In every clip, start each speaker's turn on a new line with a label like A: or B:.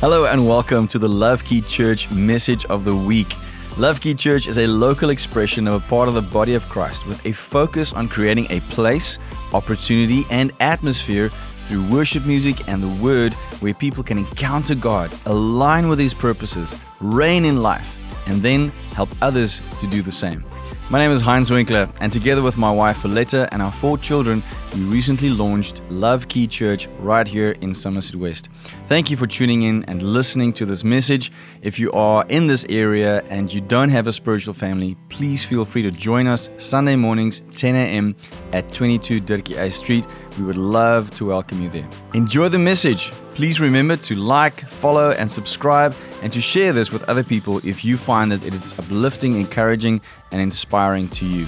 A: Hello and welcome to the Love Key Church message of the week. Love Key Church is a local expression of a part of the body of Christ with a focus on creating a place, opportunity, and atmosphere through worship music and the word where people can encounter God, align with His purposes, reign in life, and then help others to do the same. My name is Heinz Winkler, and together with my wife Aletta and our four children, we recently launched Love Key Church right here in Somerset West. Thank you for tuning in and listening to this message. If you are in this area and you don't have a spiritual family, please feel free to join us Sunday mornings, 10 a.m. at 22 Dirkie Uys Street. We would love to welcome you there. Enjoy the message. Please remember to like, follow, and subscribe, and to share this with other people if you find that it is uplifting, encouraging, and inspiring to you.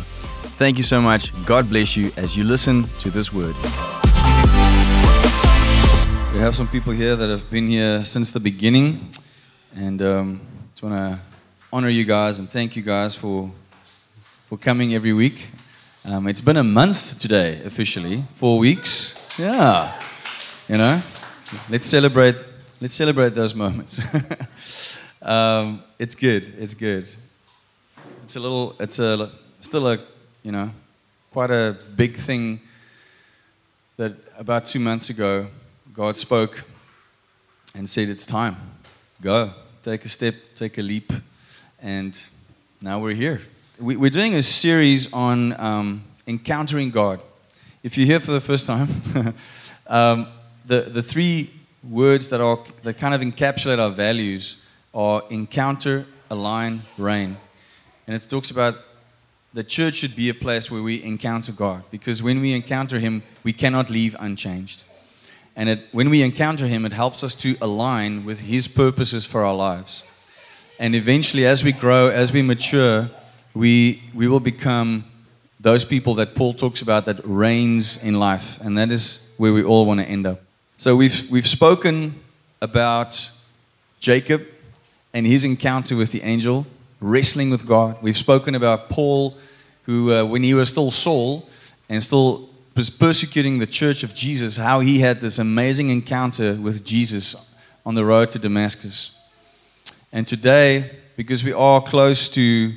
A: Thank you so much. God bless you as you listen to this word. We have some people here that have been here since the beginning, and um, just want to honor you guys and thank you guys for for coming every week. Um, it's been a month today, officially, four weeks. Yeah, you know, let's celebrate. Let's celebrate those moments. um, it's good. It's good. It's a little. It's a still a you know quite a big thing that about two months ago God spoke and said, It's time. Go. Take a step, take a leap. And now we're here. We, are doing a series on um, encountering God. If you're here for the first time, um, the, the three words that, are, that kind of encapsulate our values are encounter, align, reign. And it talks about the church should be a place where we encounter God because when we encounter Him, we cannot leave unchanged. And it, when we encounter Him, it helps us to align with His purposes for our lives. And eventually, as we grow, as we mature, we, we will become those people that Paul talks about that reigns in life. And that is where we all want to end up. So we've, we've spoken about Jacob and his encounter with the angel, wrestling with God. We've spoken about Paul, who, uh, when he was still Saul and still was persecuting the church of Jesus, how he had this amazing encounter with Jesus on the road to Damascus. And today, because we are close to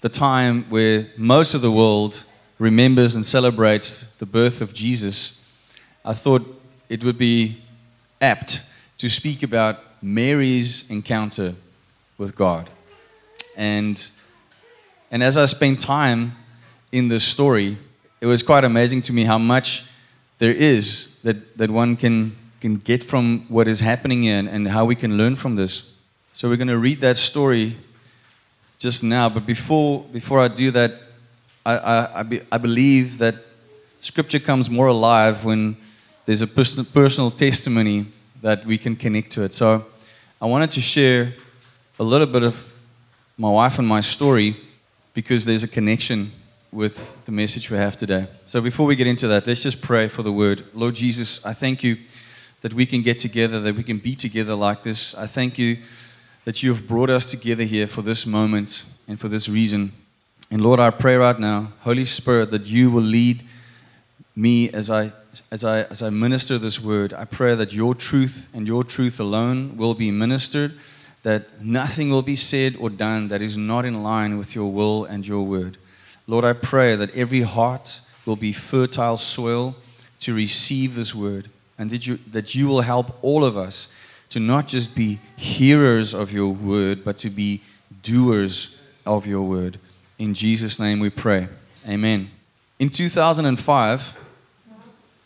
A: the time where most of the world remembers and celebrates the birth of Jesus, I thought it would be apt to speak about Mary's encounter with God. And, and as I spent time in this story, it was quite amazing to me how much there is that, that one can, can get from what is happening here and, how we can learn from this. So we're going to read that story just now. But before, before I do that, I, I, I, be, I believe that Scripture comes more alive when there's a personal testimony that we can connect to it. So I wanted to share a little bit of my wife and my story because there's a connection with the message we have today. So before we get into that, let's just pray for the word. Lord Jesus, I thank you that we can get together, that we can be together like this. I thank you that you have brought us together here for this moment and for this reason. And Lord, I pray right now, Holy Spirit, that you will lead me as I as I as I minister this word. I pray that your truth and your truth alone will be ministered, that nothing will be said or done that is not in line with your will and your word. Lord, I pray that every heart will be fertile soil to receive this word, and that you, that you will help all of us to not just be hearers of your word, but to be doers of your word. In Jesus' name we pray. Amen. In 2005,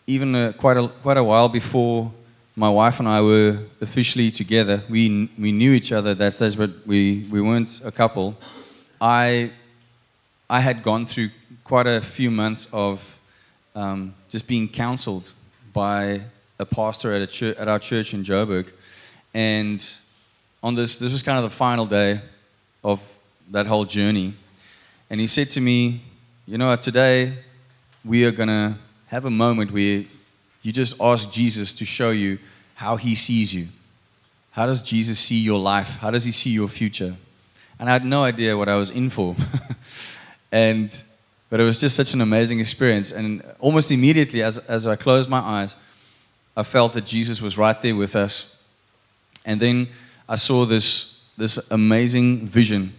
A: even uh, quite, a, quite a while before my wife and I were officially together, we, we knew each other at that stage, but we, we weren't a couple. I I had gone through quite a few months of um, just being counseled by a pastor at, a church, at our church in Joburg. And on this, this was kind of the final day of that whole journey. And he said to me, You know, today we are going to have a moment where you just ask Jesus to show you how he sees you. How does Jesus see your life? How does he see your future? And I had no idea what I was in for. And, but it was just such an amazing experience. And almost immediately, as, as I closed my eyes, I felt that Jesus was right there with us. And then I saw this, this amazing vision.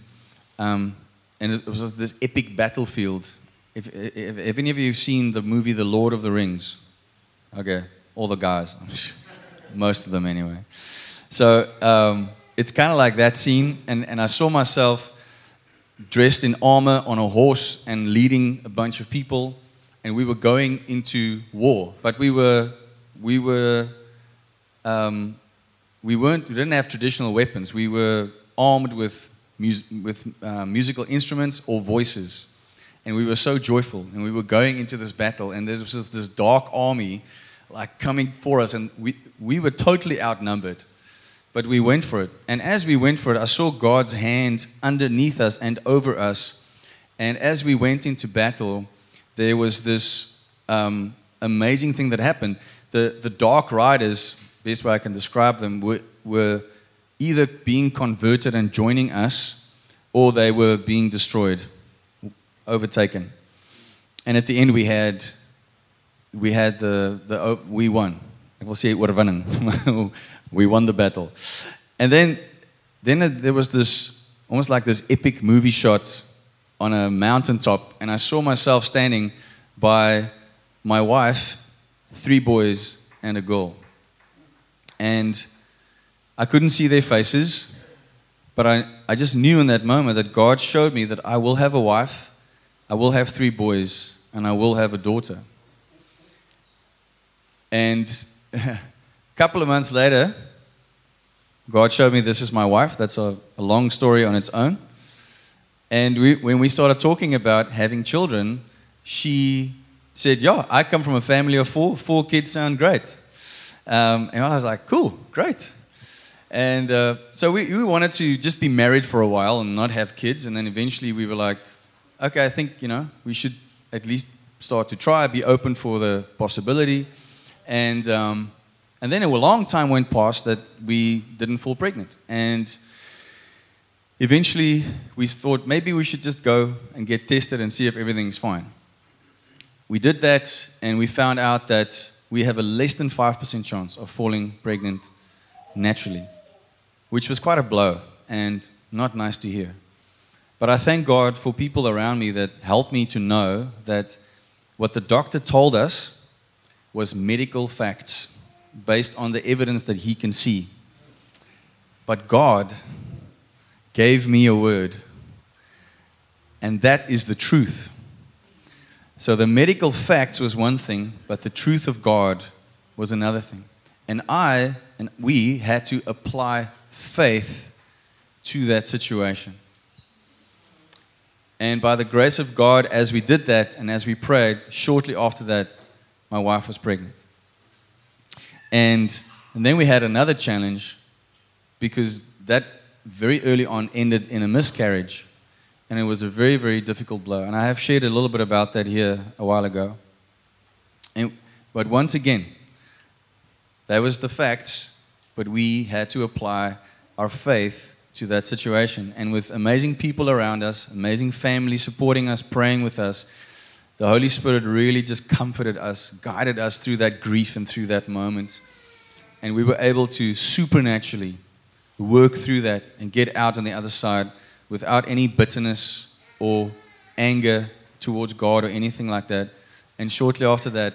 A: Um, and it was this epic battlefield. If, if, if any of you have seen the movie The Lord of the Rings, okay, all the guys, most of them anyway. So um, it's kind of like that scene, and, and I saw myself dressed in armor on a horse and leading a bunch of people, and we were going into war. But we were, we were, um, we weren't, we didn't have traditional weapons. We were armed with, mus- with uh, musical instruments or voices, and we were so joyful. And we were going into this battle, and there was this, this dark army, like coming for us, and we we were totally outnumbered. But we went for it. And as we went for it, I saw God's hand underneath us and over us. And as we went into battle, there was this um, amazing thing that happened. The, the dark riders, best way I can describe them, were, were either being converted and joining us, or they were being destroyed, overtaken. And at the end, we had, we had the, the we won. We'll see oorwinning. we won the battle. And then, then there was this, almost like this epic movie shot on a mountaintop, and I saw myself standing by my wife, three boys, and a girl. And I couldn't see their faces, but I, I just knew in that moment that God showed me that I will have a wife, I will have three boys, and I will have a daughter. And a couple of months later, God showed me this is my wife. That's a, a long story on its own. And we, when we started talking about having children, she said, Yeah, I come from a family of four. Four kids sound great. Um, and I was like, Cool, great. And uh, so we, we wanted to just be married for a while and not have kids. And then eventually we were like, Okay, I think, you know, we should at least start to try, be open for the possibility. And, um, and then a long time went past that we didn't fall pregnant. And eventually we thought maybe we should just go and get tested and see if everything's fine. We did that and we found out that we have a less than 5% chance of falling pregnant naturally, which was quite a blow and not nice to hear. But I thank God for people around me that helped me to know that what the doctor told us was medical facts based on the evidence that he can see. But God gave me a word, and that is the truth. So the medical facts was one thing, but the truth of God was another thing. And I and we had to apply faith to that situation. And by the grace of God, as we did that and as we prayed, shortly after that, my wife was pregnant. And, and then we had another challenge because that very early on ended in a miscarriage. And it was a very, very difficult blow. And I have shared a little bit about that here a while ago. And, but once again, that was the facts, but we had to apply our faith to that situation. And with amazing people around us, amazing family supporting us, praying with us, the Holy Spirit really just comforted us, guided us through that grief and through that moment. And we were able to supernaturally work through that and get out on the other side without any bitterness or anger towards God or anything like that. And shortly after that,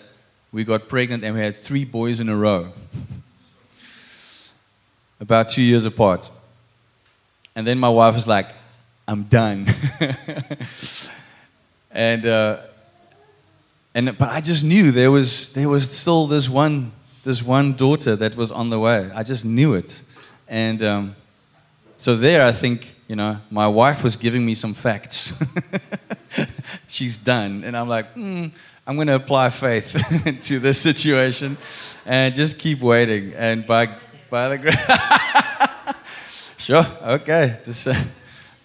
A: we got pregnant and we had three boys in a row, about two years apart. And then my wife was like, I'm done. and uh, and but I just knew there was there was still this one this one daughter that was on the way. I just knew it, and um, so there I think you know my wife was giving me some facts. She's done, and I'm like, mm, I'm going to apply faith to this situation, and just keep waiting. And by by the grace, sure, okay, this uh,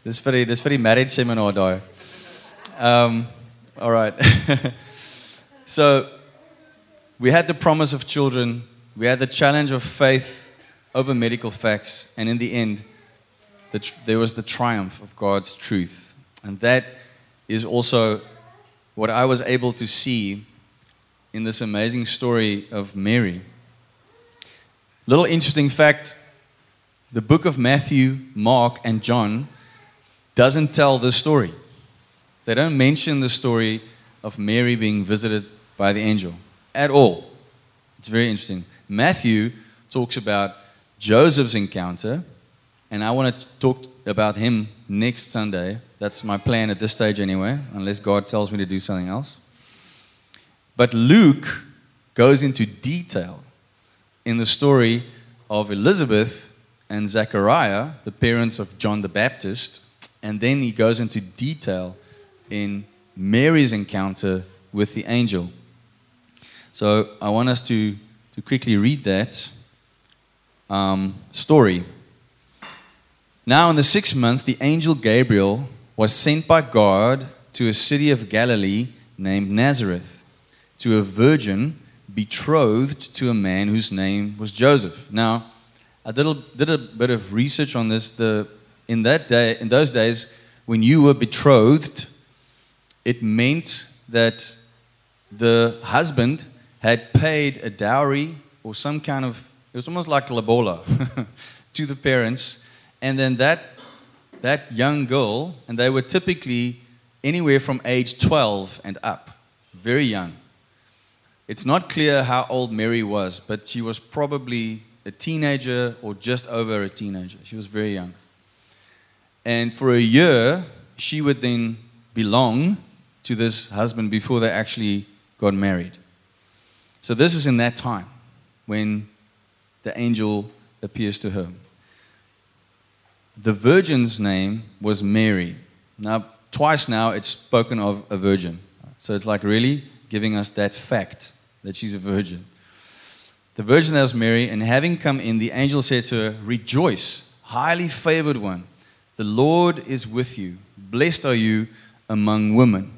A: this very this very marriage seminar, though. Um, all right. So we had the promise of children, we had the challenge of faith over medical facts, and in the end, the there was the triumph of God's truth. And that is also what I was able to see in this amazing story of Mary. Little interesting fact the book of Matthew, Mark, and John doesn't tell this story. They don't mention the story of Mary being visited by the angel at all. It's very interesting. Matthew talks about Joseph's encounter, and I want to talk about him next Sunday. That's my plan at this stage, anyway, unless God tells me to do something else. But Luke goes into detail in the story of Elizabeth and Zechariah, the parents of John the Baptist, and then he goes into detail in Mary's encounter with the angel. So I want us to, to quickly read that um, story. Now, in the sixth month, the angel Gabriel was sent by God to a city of Galilee named Nazareth to a virgin betrothed to a man whose name was Joseph. Now, I did a, did a bit of research on this. The, in, that day, in those days, when you were betrothed, it meant that the husband had paid a dowry or some kind of, it was almost like lobola to the parents. And then that, that young girl, and they were typically anywhere from age 12 and up, very young. It's not clear how old Mary was, but she was probably a teenager or just over a teenager. She was very young. And for a year, she would then belong to this husband before they actually got married. So, this is in that time when the angel appears to her. The virgin's name was Mary. Now, twice now it's spoken of a virgin. So, it's like really giving us that fact that she's a virgin. The virgin was Mary, and having come in, the angel said to her, Rejoice, highly favored one. The Lord is with you. Blessed are you among women.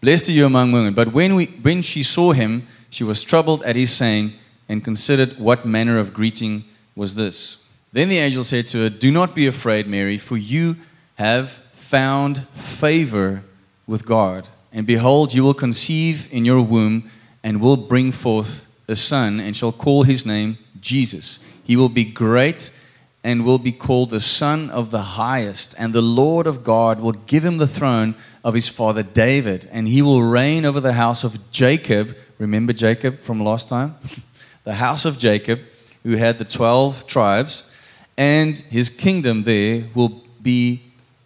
A: Blessed are you among women. But when, we, when she saw him, she was troubled at his saying and considered what manner of greeting was this. Then the angel said to her, Do not be afraid, Mary, for you have found favor with God. And behold, you will conceive in your womb and will bring forth a son, and shall call his name Jesus. He will be great and will be called the Son of the Highest, and the Lord of God will give him the throne of his father David, and he will reign over the house of Jacob. Remember Jacob from last time? the house of Jacob, who had the 12 tribes, and his kingdom there will be,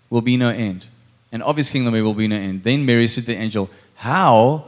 A: will be no end. And of his kingdom there will be no end. Then Mary said to the angel, How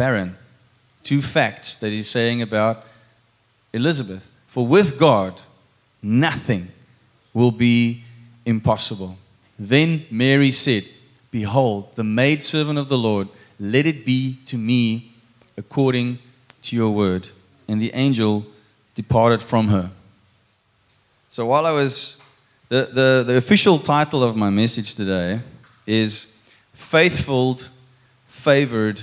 A: barren. Two facts that he's saying about Elizabeth. For with God, nothing will be impossible. Then Mary said, Behold, the maidservant of the Lord, let it be to me according to your word. And the angel departed from her. So while I was, the, the, the official title of my message today is Faithful, Favored,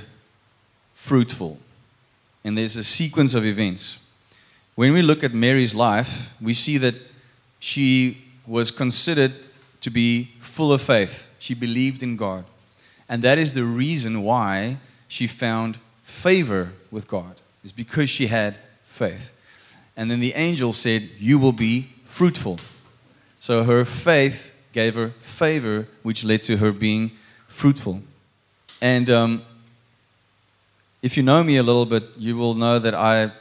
A: fruitful. And there's a sequence of events. When we look at Mary's life, we see that she was considered to be full of faith. She believed in God. And that is the reason why she found favor with God, is because she had faith. And then the angel said, You will be fruitful. So her faith gave her favor, which led to her being fruitful. And um, if you know me a little bit, you will know that I,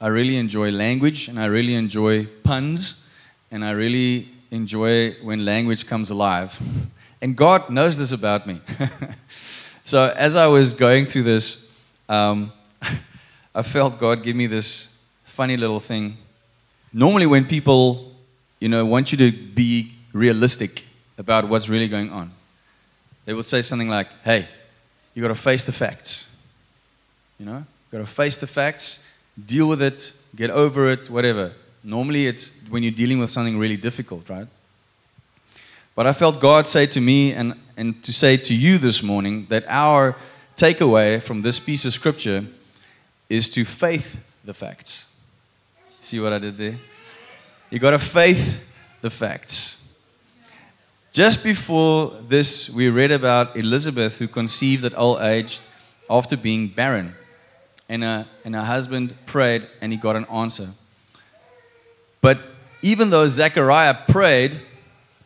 A: I really enjoy language and I really enjoy puns and I really enjoy when language comes alive. And God knows this about me. so as I was going through this, um, I felt God give me this funny little thing. Normally, when people, you know, want you to be realistic about what's really going on, they will say something like, "Hey, you got to face the facts." You know, got to face the facts, deal with it, get over it, whatever. Normally, it's when you're dealing with something really difficult, right? But I felt God say to me and, and to say to you this morning that our takeaway from this piece of scripture is to faith the facts. See what I did there? You got to faith the facts. Just before this, we read about Elizabeth who conceived at old age after being barren. And, a, and her husband prayed and he got an answer. But even though Zechariah prayed,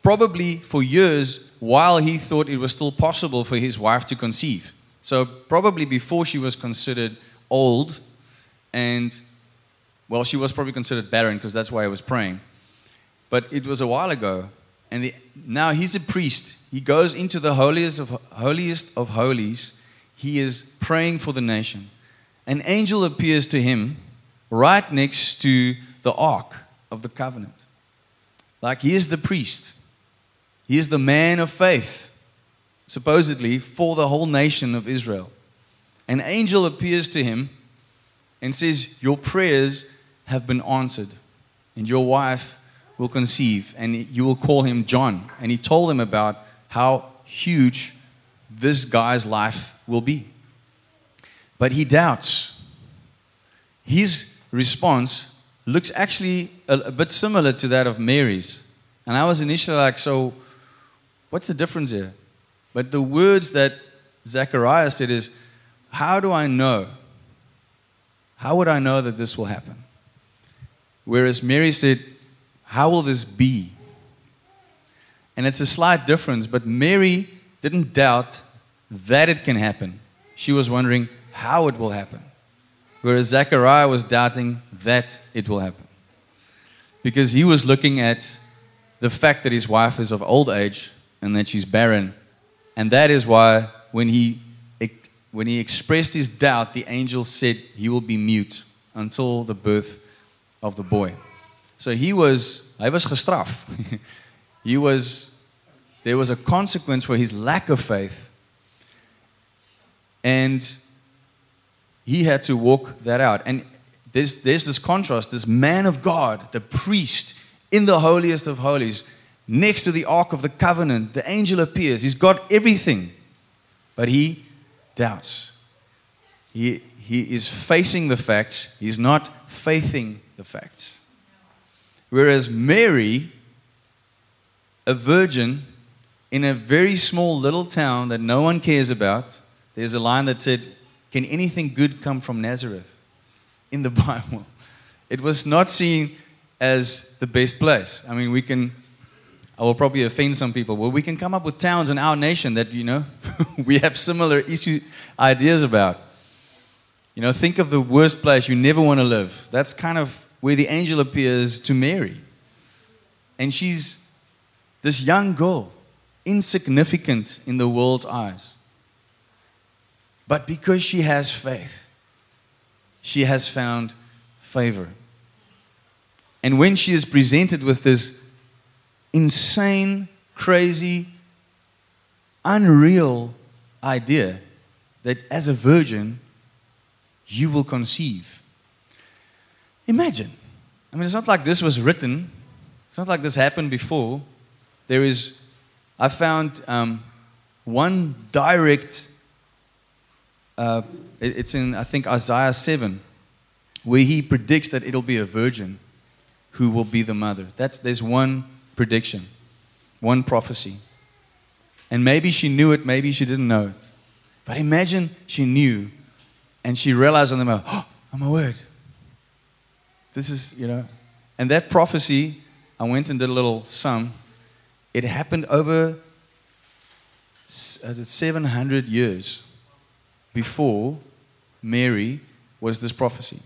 A: probably for years while he thought it was still possible for his wife to conceive. So, probably before she was considered old, and well, she was probably considered barren because that's why I was praying. But it was a while ago, and the, now he's a priest. He goes into the holiest of, holiest of holies. He is praying for the nation. An angel appears to him right next to the ark of the covenant. Like he is the priest, he is the man of faith, supposedly for the whole nation of Israel. An angel appears to him and says, Your prayers have been answered, and your wife will conceive, and you will call him John. And he told him about how huge this guy's life will be. But he doubts. His response looks actually a, a bit similar to that of Mary's. And I was initially like, so what's the difference here? But the words that Zechariah said is, How do I know? How would I know that this will happen? Whereas Mary said, how will this be? And it's a slight difference, but Mary didn't doubt that it can happen. She was wondering how it will happen. Whereas Zechariah was doubting that it will happen. Because he was looking at the fact that his wife is of old age and that she's barren. And that is why when he, when he expressed his doubt, the angel said he will be mute until the birth of the boy. So he was Hy was gestraf. he was there was a consequence for his lack of faith. And he had to walk that out. And there's, there's this contrast this man of God, the priest in the holiest of holies, next to the Ark of the Covenant. The angel appears. He's got everything, but he doubts. He, he is facing the facts, he's not faithing the facts. Whereas Mary, a virgin in a very small little town that no one cares about, there's a line that said, Can anything good come from Nazareth? In the Bible. It was not seen as the best place. I mean, we can, I will probably offend some people, but we can come up with towns in our nation that, you know, we have similar issue ideas about. You know, think of the worst place you never want to live. That's kind of where the angel appears to Mary. And she's this young girl, insignificant in the world's eyes. But because she has faith, she has found favor. And when she is presented with this insane, crazy, unreal idea that as a virgin, you will conceive Imagine. I mean, it's not like this was written, it's not like this happened before. There is, I found um, one direct, uh, it's in, I think, Isaiah 7, where he predicts that it'll be a virgin who will be the mother. That's, there's one prediction, one prophecy. And maybe she knew it, maybe she didn't know it. But imagine she knew and she realized on the moment, oh, oh my word, this is, you know, and that prophecy, I went and did a little sum. It happened over as it 700 years before Mary was this prophecy.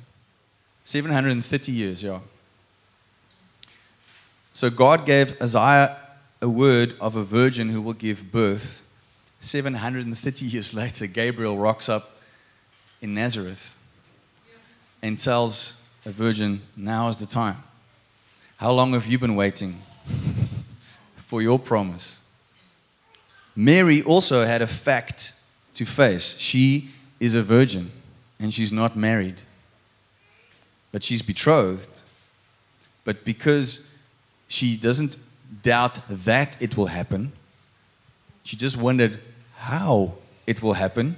A: 730 years, yeah. So God gave Isaiah a word of a virgin who will give birth. 730 years later, Gabriel rocks up in Nazareth and tells a virgin, now is the time. How long have you been waiting for your promise? Mary also had a fact to face. She is a virgin and she's not married, but she's betrothed. But because she doesn't doubt that it will happen, she just wondered how it will happen.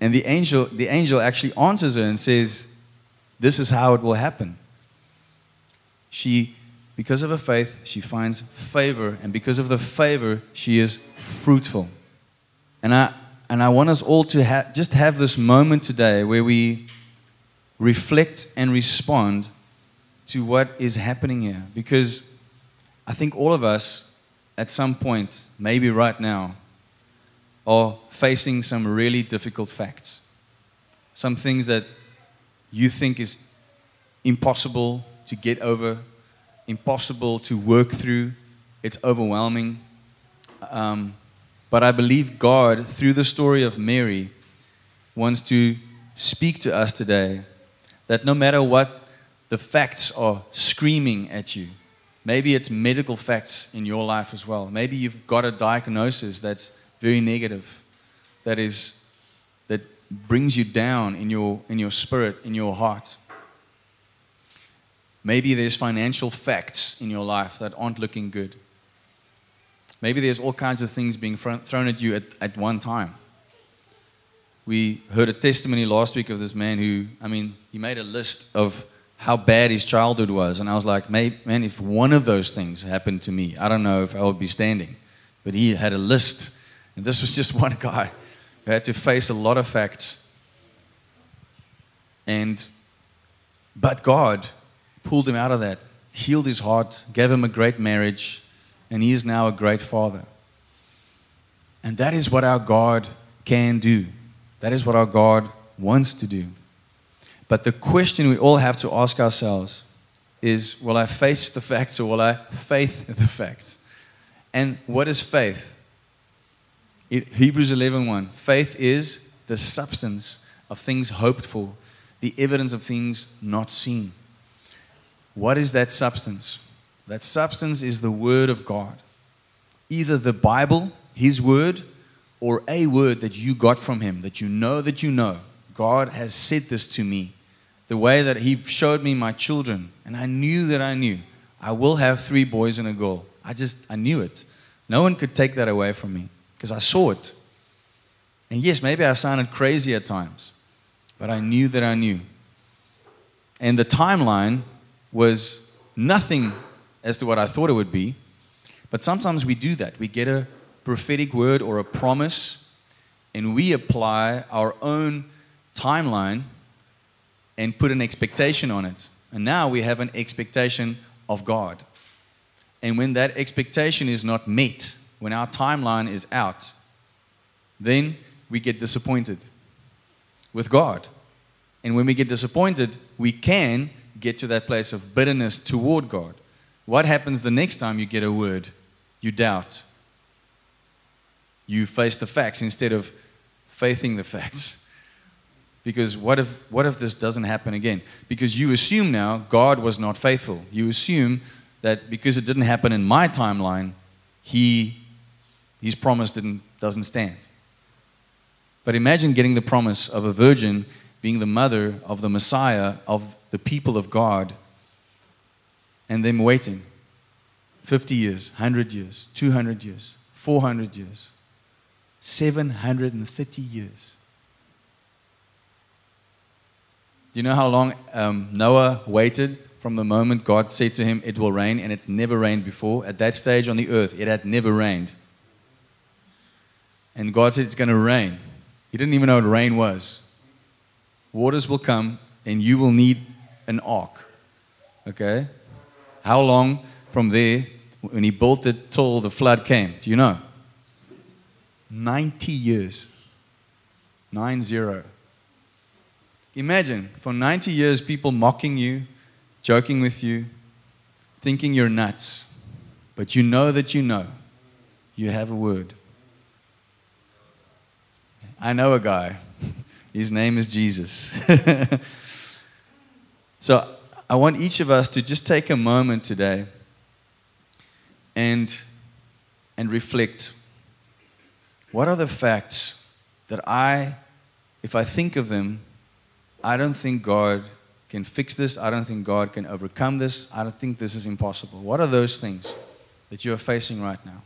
A: And the angel, the angel actually answers her and says, This is how it will happen. She, because of her faith, she finds favor. And because of the favor, she is fruitful. And I, and I want us all to ha- just have this moment today where we reflect and respond to what is happening here. Because I think all of us, at some point, maybe right now, are facing some really difficult facts. Some things that you think is impossible to get over, impossible to work through. It's overwhelming. Um, but I believe God, through the story of Mary, wants to speak to us today that no matter what the facts are screaming at you, maybe it's medical facts in your life as well. Maybe you've got a diagnosis that's very negative, that is that brings you down in your in your spirit, in your heart. Maybe there's financial facts in your life that aren't looking good. Maybe there's all kinds of things being thrown at you at, at one time. We heard a testimony last week of this man who, I mean, he made a list of how bad his childhood was. And I was like, man, if one of those things happened to me, I don't know if I would be standing. But he had a list. And this was just one guy who had to face a lot of facts. And, but God pulled him out of that, healed his heart, gave him a great marriage, and he is now a great father. And that is what our God can do. That is what our God wants to do. But the question we all have to ask ourselves is will I face the facts or will I faith the facts? And what is faith? It, Hebrews 11:1. Faith is the substance of things hoped for, the evidence of things not seen. What is that substance? That substance is the Word of God. Either the Bible, His Word, or a word that you got from Him, that you know that you know. God has said this to me. The way that He showed me my children, and I knew that I knew. I will have three boys and a girl. I just, I knew it. No one could take that away from me because I saw it. And yes, maybe I sounded crazy at times, but I knew that I knew. And the timeline was nothing as to what I thought it would be. But sometimes we do that. We get a prophetic word or a promise and we apply our own timeline and put an expectation on it. And now we have an expectation of God. And when that expectation is not met, when our timeline is out, then we get disappointed with God. And when we get disappointed, we can get to that place of bitterness toward God. What happens the next time you get a word? You doubt. You face the facts instead of faithing the facts. Because what if, what if this doesn't happen again? Because you assume now God was not faithful. You assume that because it didn't happen in my timeline, he, his promise didn't, doesn't stand. But imagine getting the promise of a virgin being the mother of the Messiah, of the people of God, and them waiting 50 years, 100 years, 200 years, 400 years, 730 years. Do you know how long um, Noah waited from the moment God said to him, It will rain, and it's never rained before? At that stage on the earth, it had never rained. And God said, It's going to rain. He didn't even know what rain was waters will come and you will need an ark. Okay? How long from there, when he built it till the flood came? Do you know? 90 years. 9 0. Imagine for 90 years people mocking you, joking with you, thinking you're nuts. But you know that you know. You have a word. I know a guy his name is Jesus. so I want each of us to just take a moment today and, and reflect. What are the facts that I, if I think of them, I don't think God can fix this. I don't think God can overcome this. I don't think this is impossible. What are those things that you are facing right now?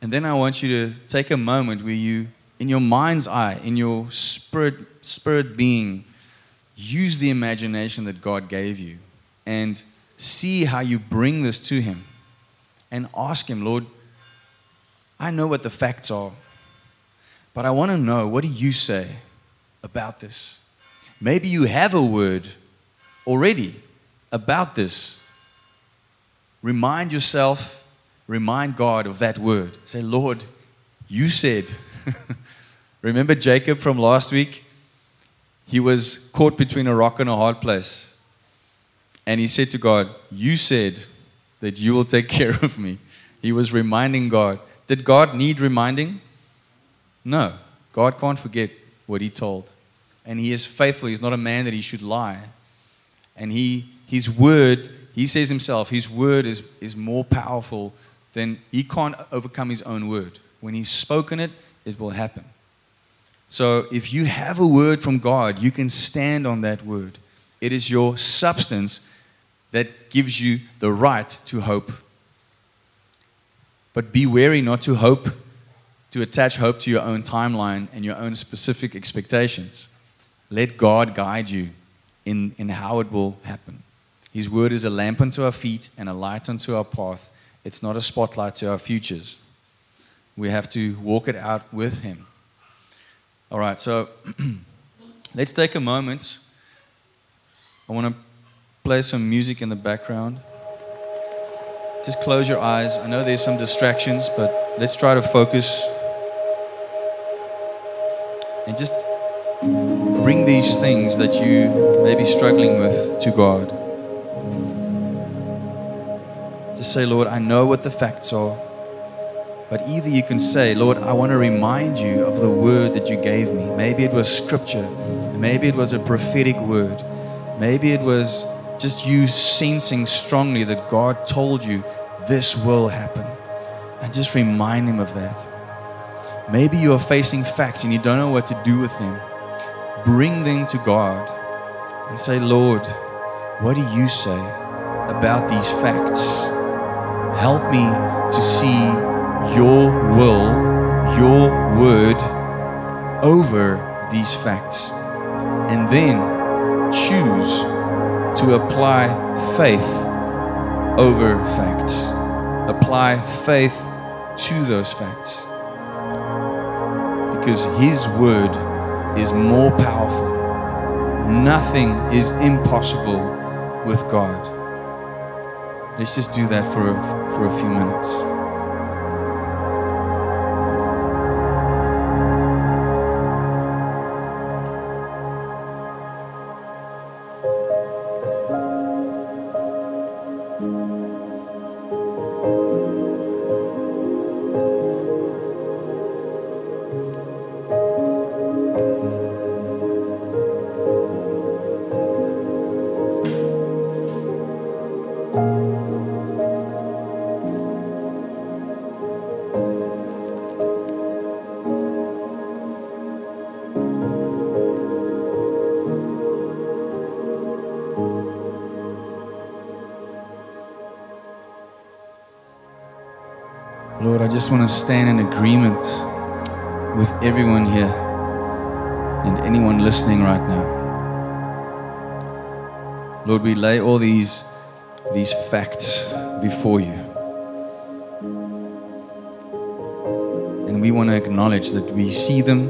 A: And then I want you to take a moment where you, in your mind's eye, in your spirit, spirit being, use the imagination that God gave you and see how you bring this to Him and ask Him, Lord, I know what the facts are, but I want to know what do you say about this? Maybe you have a word already about this. Remind yourself, remind God of that word. Say, Lord, you said. Remember Jacob from last week? He was caught between a rock and a hard place. And he said to God, You said that you will take care of me. He was reminding God. Did God need reminding? No. God can't forget what he told. And he is faithful. He's not a man that he should lie. And he, his word, he says himself, his word is, is more powerful than he can't overcome his own word. When he's spoken it, it will happen. So if you have a word from God, you can stand on that word. It is your substance that gives you the right to hope. But be wary not to hope to attach hope to your own timeline and your own specific expectations. Let God guide you in, in how it will happen. His word is a lamp unto our feet and a light unto our path. It's not a spotlight to our futures. We have to walk it out with Him. All right, so let's take a moment. I want to play some music in the background. Just close your eyes. I know there's some distractions, but let's try to focus and just bring these things that you may be struggling with to God. Just say, Lord, I know what the facts are. But either you can say, Lord, I want to remind you of the word that you gave me. Maybe it was scripture. Maybe it was a prophetic word. Maybe it was just you sensing strongly that God told you this will happen. And just remind Him of that. Maybe you are facing facts and you don't know what to do with them. Bring them to God and say, Lord, what do you say about these facts? Help me to see your will, your word over these facts. And then choose to apply faith over facts. Apply faith to those facts because His word is more powerful. Nothing is impossible with God. Let's just do that for a, for a few minutes. Lord, I just want to stand in agreement with everyone here and anyone listening right now. Lord, we lay all these, these facts before you. And we want to acknowledge that we see them.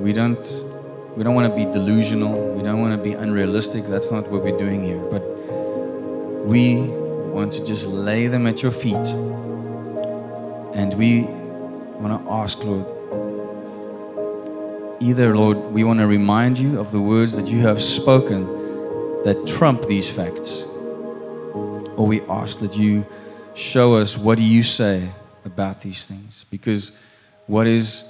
A: We don't, we don't want to be delusional. We don't want to be unrealistic. That's not what we're doing here. But we want to just lay them at your feet and we want to ask, Lord, either, Lord, we want to remind you of the words that you have spoken that trump these facts, or we ask that you show us what do you say about these things. Because what is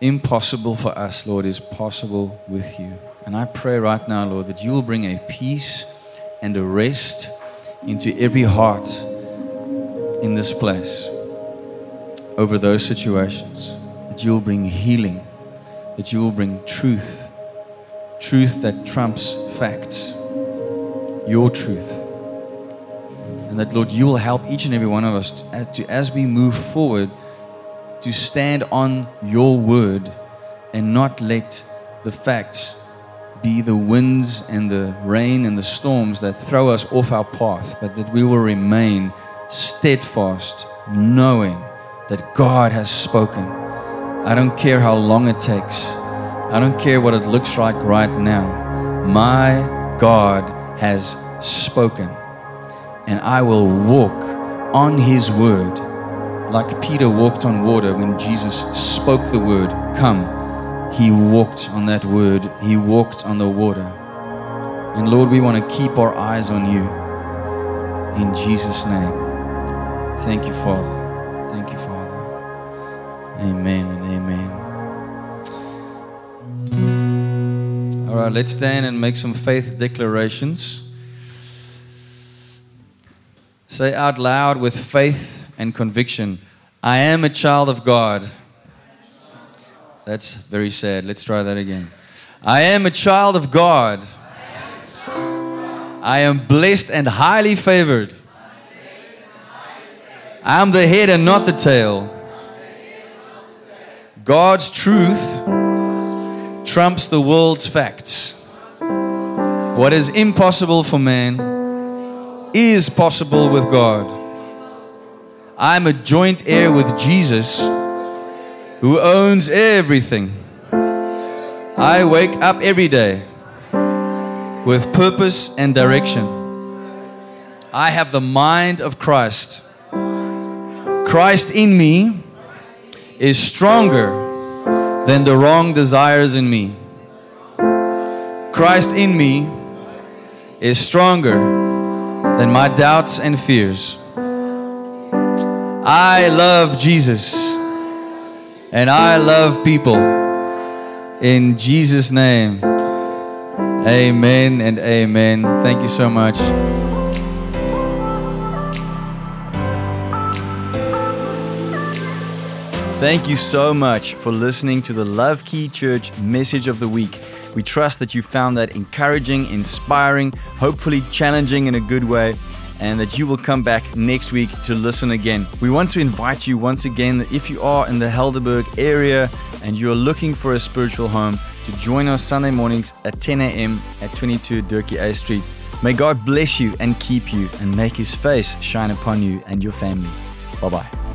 A: impossible for us, Lord, is possible with you. And I pray right now, Lord, that you will bring a peace and a rest into every heart in this place over those situations. That you will bring healing, that you will bring truth, truth that trumps facts, your truth. And that, Lord, you will help each and every one of us to, as, as we move forward to stand on your word and not let the facts be the winds and the rain and the storms that throw us off our path, but that we will remain steadfast, knowing that God has spoken. I don't care how long it takes, I don't care what it looks like right now. My God has spoken, and I will walk on His word like Peter walked on water when Jesus spoke the word, Come he walked on that word, He walked on the water. And Lord, we want to keep our eyes on you. In Jesus' name. Thank you, Father. Amen and amen. All right, let's stand and make some faith declarations. Say out loud with faith and conviction I am a child of God. That's very sad. Let's try that again. I am a child of God. I am blessed and highly favored. I'm the head and not the tail. God's truth trumps the world's facts. What is impossible for man is possible with God. I'm a joint heir with Jesus who owns everything. I wake up every day with purpose and direction. I have the mind of Christ. Christ in me is stronger than the wrong desires in me. Christ in me is stronger than my doubts and fears. I love Jesus. And I love people. In Jesus' name. Amen and amen. Thank you so much. Thank you so much for listening to the Love Key Church message of the week. We trust that you found that encouraging, inspiring, hopefully challenging in a good way and that you will come back next week to listen again. We want to invite you once again that if you are in the Helderberg area and you are looking for a spiritual home, to join us Sunday mornings at 10 a.m. at 22 Dirkie Uys Street. May God bless you and keep you and make his face shine upon you and your family. Bye bye.